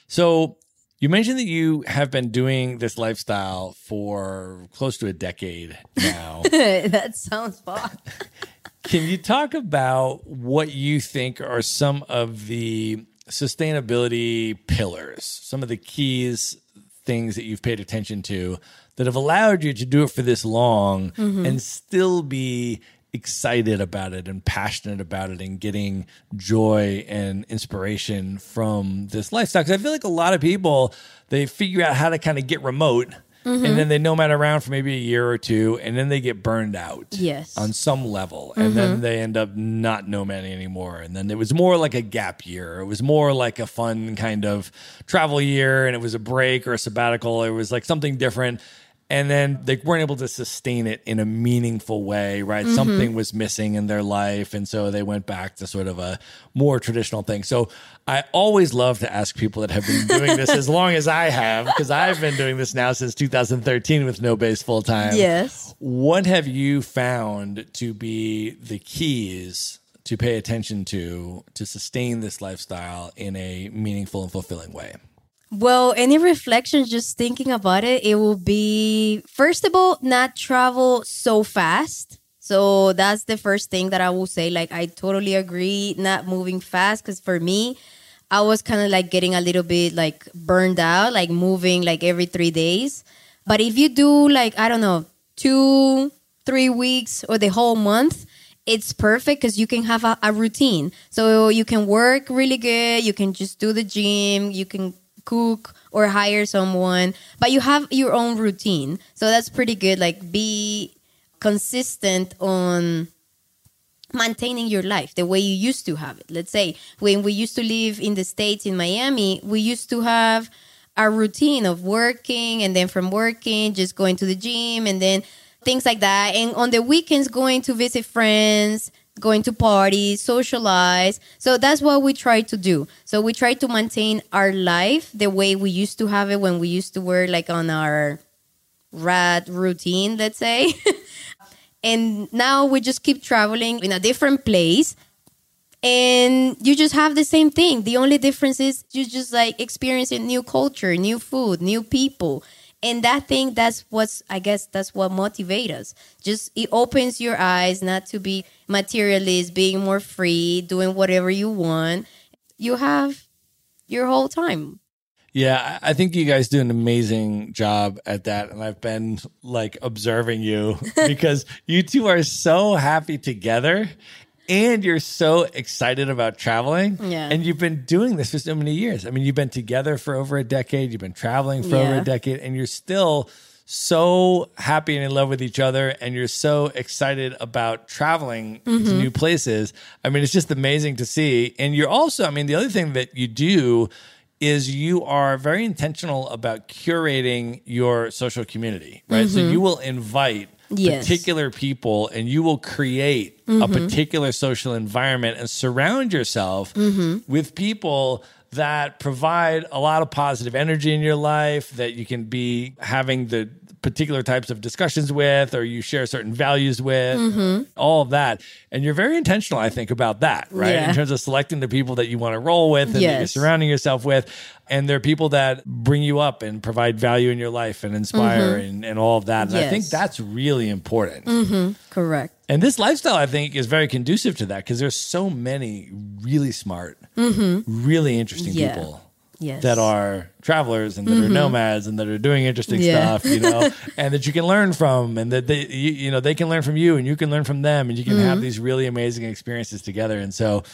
So, you mentioned that you have been doing this lifestyle for close to a decade now. that sounds fun. Can you talk about what you think are some of the sustainability pillars, some of the keys things that you've paid attention to that have allowed you to do it for this long mm-hmm. and still be excited about it and passionate about it and getting joy and inspiration from this lifestyle because i feel like a lot of people they figure out how to kind of get remote Mm-hmm. and then they nomad around for maybe a year or two, and then they get burned out. Yes, on some level, and mm-hmm. then they end up not nomading anymore. And then it was more like a gap year. It was more like a fun kind of travel year, and it was a break or a sabbatical. It was like something different and then they weren't able to sustain it in a meaningful way right? Mm-hmm. something was missing in their life and so they went back to sort of a more traditional thing. So i always love to ask people that have been doing this as long as i have because i've been doing this now since 2013 with no base full time. Yes. What have you found to be the keys to pay attention to to sustain this lifestyle in a meaningful and fulfilling way well, any reflections just thinking about it, it will be first of all, not travel so fast. So that's the first thing that I will say. Like, I totally agree, not moving fast. Because for me, I was kind of like getting a little bit like burned out, like moving like every three days. But if you do like, I don't know, two, three weeks or the whole month, it's perfect because you can have a, a routine. So you can work really good. You can just do the gym. You can cook or hire someone, but you have your own routine. So that's pretty good. Like be consistent on maintaining your life the way you used to have it. Let's say when we used to live in the States in Miami, we used to have a routine of working and then from working, just going to the gym and then things like that. And on the weekends, going to visit friends, going to parties, socialize. So that's what we try to do. So we try to maintain our life the way we used to have it when we used to work like on our rat routine, let's say. and now we just keep traveling in a different place and you just have the same thing. The only difference is you just like experiencing new culture, new food, new people. And that thing, that's what's, I guess, that's what motivates us. Just it opens your eyes not to be materialist, being more free, doing whatever you want. You have your whole time. Yeah, I think you guys do an amazing job at that. And I've been like observing you because you two are so happy together and you're so excited about traveling. Yeah. And you've been doing this for so many years. I mean, you've been together for over a decade, you've been traveling for over a decade, and you're still so happy and in love with each other and you're so excited about traveling to mm-hmm. new places. I mean, it's just amazing to see. And you're also, I mean, the other thing that you do is you are very intentional about curating your social community, right? So mm-hmm. you will invite Yes. particular people and you will create a mm-hmm. particular social environment and surround yourself mm-hmm. with people that provide a lot of positive energy in your life that you can be having the particular types of discussions with or you share certain values with mm-hmm. all of that. And you're very intentional i think about that right? Yeah. in terms of selecting the people that you want to roll with and that you're surrounding yourself with. And they're people that bring you up and provide value in your life and inspire mm-hmm. and, and all of that. And i think that's really important. Mm-hmm. Correct. and this lifestyle, I think, is very conducive to that because there's so many really smart, really interesting Yeah. people Yes. that are travelers and that are mm-hmm. nomads and that are doing interesting Yeah. stuff, you know, and that you can learn from, and that they, you, you know, they can learn from you, and you can learn from them, and you can have mm-hmm. these really amazing experiences together. And so,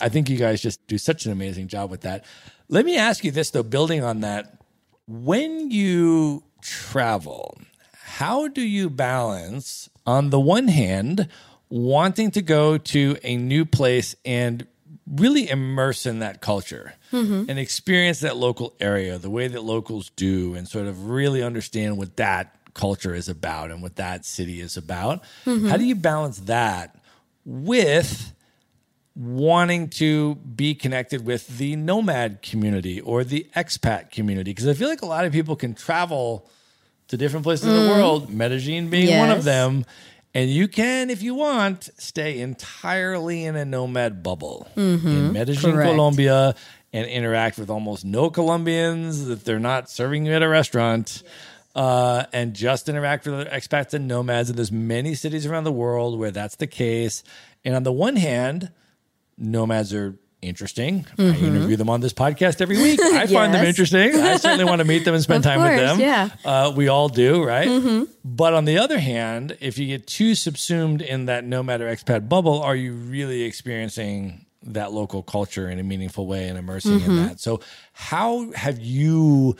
I think you guys just do such an amazing job with that. Let me ask you this though, building on that, when you travel, how do you balance, on the one hand, wanting to go to a new place and really immerse in that culture mm-hmm. and experience that local area the way that locals do and sort of really understand what that culture is about and what that city is about? How mm-hmm. do you balance that with wanting to be connected with the nomad community or the expat community because I feel like a lot of people can travel to different places in the mm-hmm. world, Medellin being one of them. And you can, if you want, stay entirely in a nomad bubble in Medellin, Correct. Colombia, and interact with almost no Colombians that they're not serving you at a restaurant. Uh, and just interact with other expats and nomads. And there's many cities around the world where that's the case. And on the one hand, nomads are interesting. I interview them on this podcast every week. I find them Mm-hmm. Interesting. I certainly want to meet them and spend time with them. yeah. Mm-hmm. Uh, we all do, right? But on the other hand, if you get too subsumed in that nomad or expat bubble, are you really experiencing that local culture in a meaningful way and immersing Mm-hmm. in that? So, how have you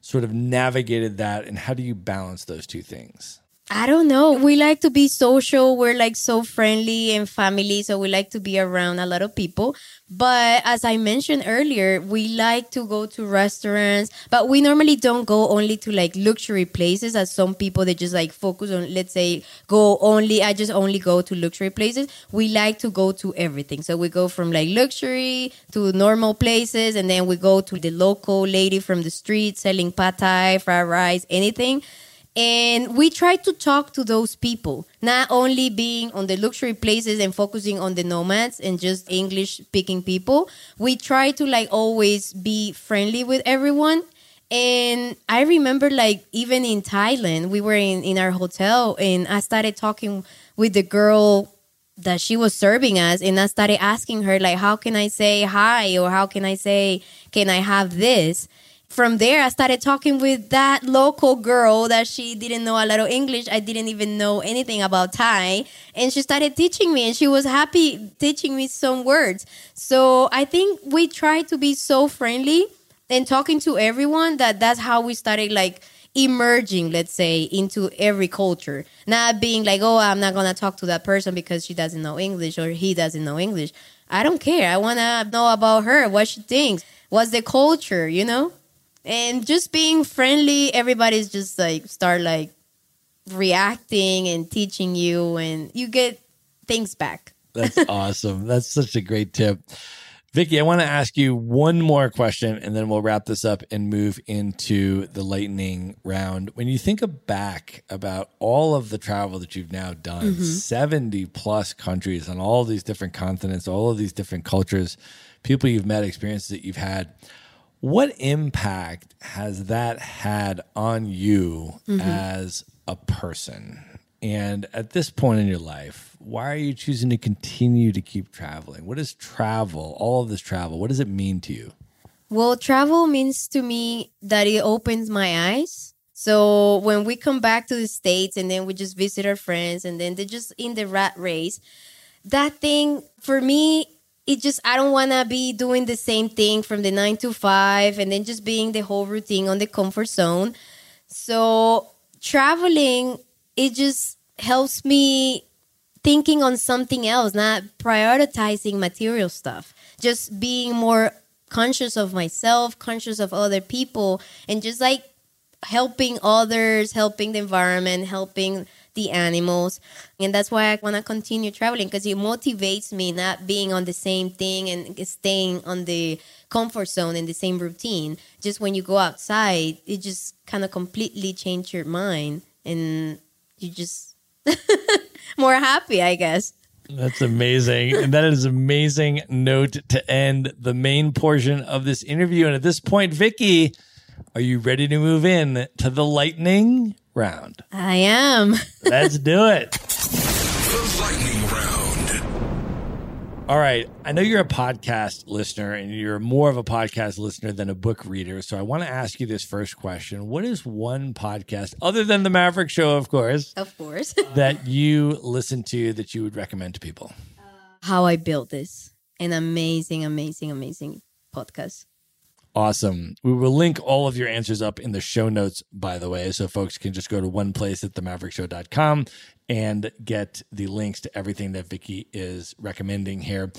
sort of navigated that and how do you balance those two things? I don't know. We like to be social. We're like so friendly and family. So we like to be around a lot of people. But as I mentioned earlier, we like to go to restaurants, but we normally don't go only to like luxury places as some people they just like focus on, let's say, go only, I just only go to luxury places. We like to go to everything. So we go from like luxury to normal places and then we go to the local lady from the street selling pad thai, fried rice, anything. And we try to talk to those people, not only being on the luxury places and focusing on the nomads and just English speaking people. We try to like always be friendly with everyone. And I remember like even in Thailand, we were in, in our hotel and I started talking with the girl that she was serving us and I started asking her like how can I say hi or how can I say can I have this from there I started talking with that local girl that she didn't know a lot of English. I didn't even know anything about Thai. And she started teaching me and she was happy teaching me some words. So I think we try to be so friendly and talking to everyone that that's how we started like emerging let's say into every culture. Not being like oh i'm not gonna talk to that person because she doesn't know english or he doesn't know english. I don't care. I want to know about her what she thinks what's the culture you know and just being friendly everybody's just like start like reacting and teaching you and you get things back That's awesome. That's such a great tip. Vicky, I want to ask you one more question and then we'll wrap this up and move into the lightning round. When you think back about all of the travel that you've now done, mm-hmm. 70 plus countries on all these different continents, all of these different cultures, people you've met, experiences that you've had, what impact has that had on you mm-hmm. as a person? And at this point in your life, why are you choosing to continue to keep traveling? What is travel, all of this travel, what does it mean to you? Well, travel means to me that it opens my eyes. So when we come back to the States and then we just visit our friends and then they're just in the rat race, that thing for me, it just, I don't want to be doing the same thing from the nine to five and then just being the whole routine on the comfort zone. So traveling, it just helps me thinking on something else, not prioritizing material stuff, just being more conscious of myself, conscious of other people, and just like helping others, helping the environment, helping the animals. And that's why I want to continue traveling because it motivates me not being on the same thing and staying on the comfort zone and the same routine. Just when you go outside, it just kind of completely change your mind and you just more happy, I guess. That's amazing. and that is amazing note to end the main portion of this interview. And at this point, Vicky, are you ready to move in to the lightning round? I am. Let's do it. The lightning round. All right. I know you're a podcast listener and you're more of a podcast listener than a book reader. So I want to ask you this first question. What is one podcast, other than the Maverick Show, of course, Of course. that you listen to that you would recommend to people? How I built this. An amazing, amazing, amazing podcast. Awesome. We will link all of your answers up in the show notes, by the way, so folks can just go to one place at themaverickshow.com and get the links to everything that Vicky is recommending here.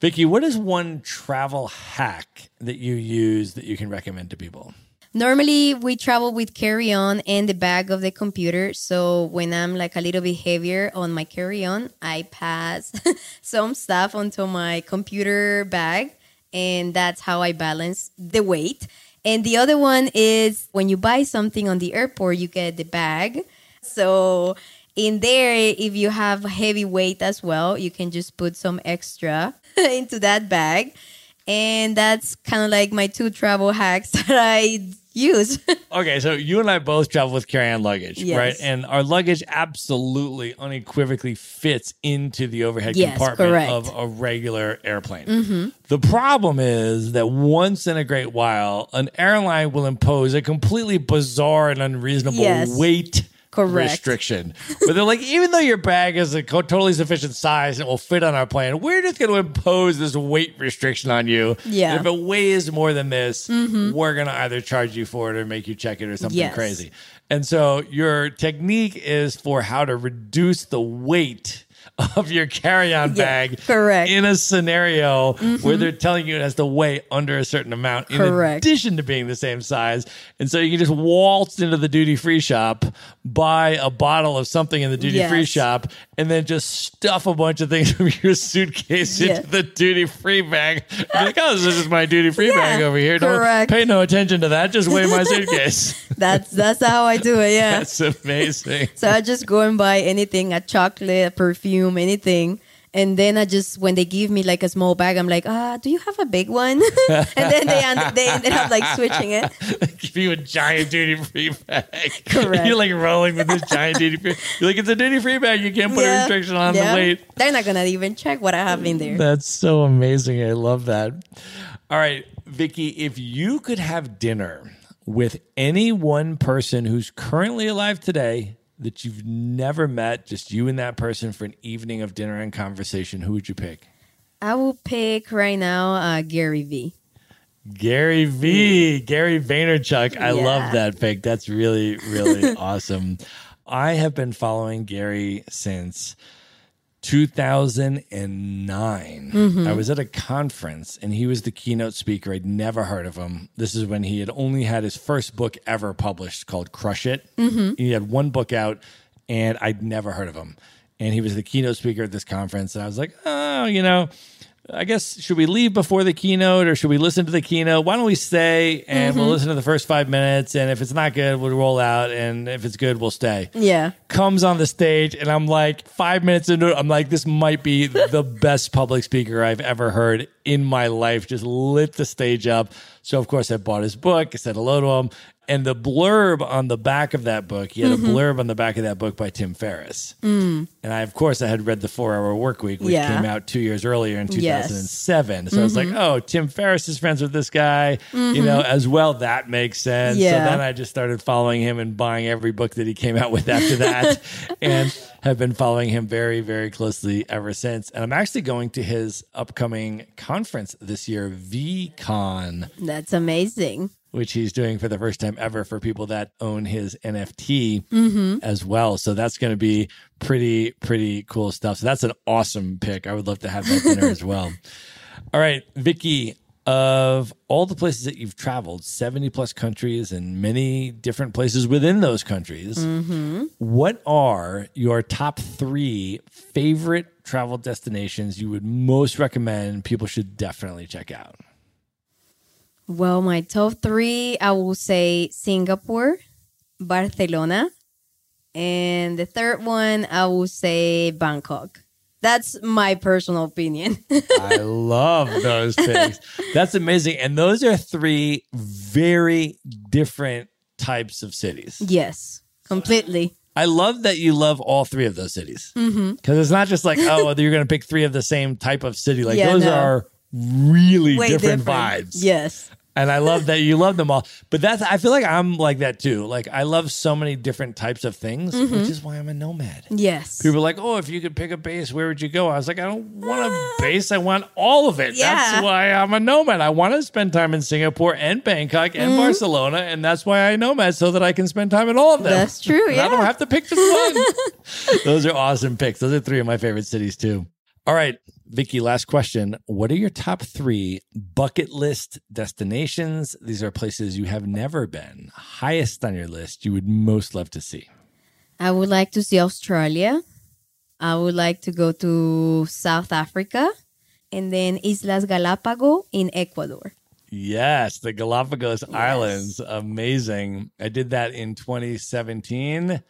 Vicky, what is one travel hack that you use that you can recommend to people? Normally, we travel with carry on and the bag of the computer. So when I'm like a little bit heavier on my carry on, I pass some stuff onto my computer bag. And that's how I balance the weight. And the other one is when you buy something on the airport, you get the bag. So in there, if you have heavy weight as well, you can just put some extra into that bag. And that's kind of like my two travel hacks that I use. Okay, so you and I both travel with carry-on luggage, Yes. right? And our luggage absolutely, unequivocally fits into the overhead Yes, compartment correct. of a regular airplane. Mm-hmm. The problem is that once in a great while, an airline will impose a completely bizarre and unreasonable Yes. weight Correct. restriction. but they're like, even though your bag is a totally sufficient size and will fit on our plane, we're just going to impose this weight restriction on you. Yeah. And if it weighs more than this, mm-hmm. we're going to either charge you for it or make you check it or something Yes. crazy. And so your technique is for how to reduce the weight of your carry-on Yeah, bag correct. Mm-hmm. in a scenario where they're telling you it has to weigh under a certain amount in Correct. addition to being the same size. And so you can just waltz into the duty free shop, buy a bottle of something in the duty free Yes. shop, and then just stuff a bunch of things from your suitcase Yeah. into the duty free bag. Like, oh, this is my duty free Yeah, bag over here. Don't correct. pay no attention to that. Just weigh my suitcase. that's that's how I do it. Yeah. That's amazing. So I just go and buy anything, a chocolate, a perfume, anything. And then I just, when they give me like a small bag, I'm like, ah, do you have a big one? and then they, end- they ended up like switching it. Give you a giant duty free bag. Correct. You're like rolling with this giant duty free. You're like, it's a duty free bag. You can't put a restriction on Yeah. the weight. They're not going to even check what I have in there. That's so amazing. I love that. All right, Vicky, if you could have dinner with any one person who's currently alive today that you've never met, just you and that person for an evening of dinner and conversation, who would you pick? I will pick right now uh, Gary V. Gary V, Gary Vaynerchuk. I Yeah. love that pick. That's really, really awesome. I have been following Gary since 2009. Mm-hmm. I was at a conference and he was the keynote speaker. I'd never heard of him. This is when he had only had his first book ever published called Crush It. Mm-hmm. He had one book out and I'd never heard of him. And he was the keynote speaker at this conference. And I was like, oh, you know, I guess should we leave before the keynote or should we listen to the keynote? Why don't we stay and Mm-hmm. we'll listen to the first five minutes, and if it's not good, we'll roll out, and if it's good, we'll stay. Yeah. Comes on the stage, and I'm like five minutes into it, I'm like, this might be the best public speaker I've ever heard in my life. Just lit the stage up. So of course I bought his book. I said hello to him. And the blurb on the back of that book, he had Mm-hmm. a blurb on the back of that book by Tim Ferriss. And I, of course, I had read the Four Hour Work Week, which Mm. Yeah. came out two years earlier in Yes. 2007. So I was like, Mm-hmm. oh, Tim Ferriss is friends with this guy, you know, as well. That makes sense. So then I just started following him and buying every book that he came out with after that, and have been following him very, very closely ever since. And I'm actually going to his upcoming conference this year, VeeCon That's amazing. Which he's doing for the first time ever for people that own his NFT Mm-hmm. as well. So that's going to be pretty, pretty cool stuff. So that's an awesome pick. I would love to have that dinner as well. All right, Vicky, of all the places that you've traveled, 70 plus countries and many different places within those countries, Mm-hmm. what are your top three favorite travel destinations you would most recommend people should definitely check out? Well, my top three, I will say Singapore, Barcelona, and the third one, I will say Bangkok. That's my personal opinion. I love those things. That's amazing. And those are three very different types of cities. yes, completely. I love that you love all three of those cities. Because Mm-hmm. it's not just like, oh, you're going to pick three of the same type of city. Like, Yeah, those no. are really different, different. vibes. Yes. And I love that you love them all. But that's, I feel like I'm like that too. Like, I love so many different types of things, Mm-hmm. which is why I'm a nomad. Yes. People are like, oh, if you could pick a base, where would you go? I was like, I don't want a base. I want all of it. Yeah. That's why I'm a nomad. I want to spend time in Singapore and Bangkok and Mm-hmm. Barcelona. And that's why I nomad so that I can spend time in all of them. That's true, And I don't have to pick just one. Those are awesome picks. Those are three of my favorite cities too. All right, Vicky, last question. What are your top three bucket list destinations? These are places you have never been. Highest on your list you would most love to see. I would like to see Australia. I would like to go to South Africa and then Islas Galapagos in Ecuador. Yes, the Galapagos Islands. Amazing. I did that in 2017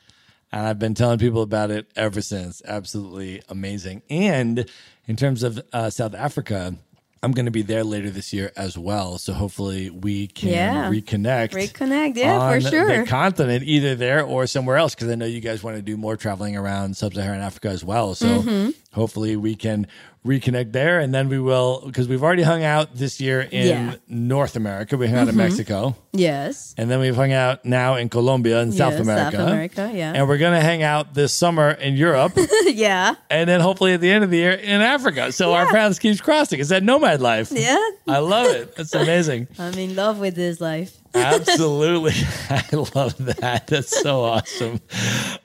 and I've been telling people about it ever since. Absolutely amazing. And in terms of uh, South Africa, I'm going to be there later this year as well. So hopefully we can Yeah. reconnect. Reconnect, yeah, for sure. The continent, either there or somewhere else, because I know you guys want to do more traveling around sub-Saharan Africa as well. So Mm-hmm. Hopefully we can reconnect there, and then we will, because we've already hung out this year in Yeah. Mm-hmm. North America. We hung out in Mexico, Yes. and then we've hung out now in Colombia and South America. South America, yeah. And we're gonna hang out this summer in Europe, yeah. and then hopefully at the end of the year in Africa. So our paths keeps crossing. It's that nomad life. Yeah. I love it. It's amazing. I'm in love with this life. Absolutely. I love that. That's so awesome.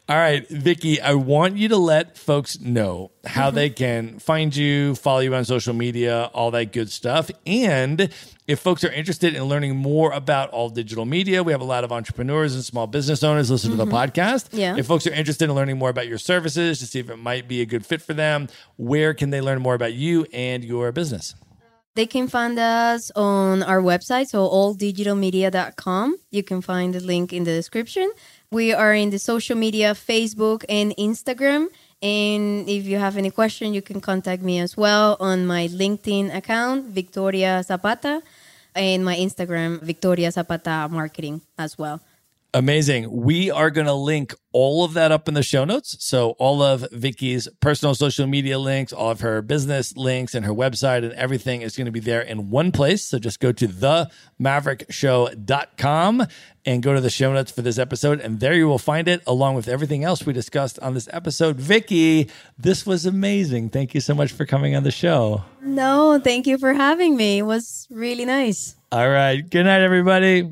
All right, Vicky, I want you to let folks know how Mm-hmm. they can find you, follow you on social media, all that good stuff. And if folks are interested in learning more about all digital media, we have a lot of entrepreneurs and small business owners listen to the podcast. Mm-hmm. Yeah. If folks are interested in learning more about your services to see if it might be a good fit for them, where can they learn more about you and your business? They can find us on our website, so alldigitalmedia.com. You can find the link in the description. We are in the social media, Facebook and Instagram. And if you have any question, you can contact me as well on my LinkedIn account, Victoria Zapata, and my Instagram, Victoria Zapata Marketing as well. Amazing. We are going to link all of that up in the show notes. So all of Vicky's personal social media links, all of her business links and her website and everything is going to be there in one place. So just go to themaverickshow.com and go to the show notes for this episode. And there you will find it along with everything else we discussed on this episode. Vicky, this was amazing. Thank you so much for coming on the show. No, thank you for having me. It was really nice. All right. Good night, everybody.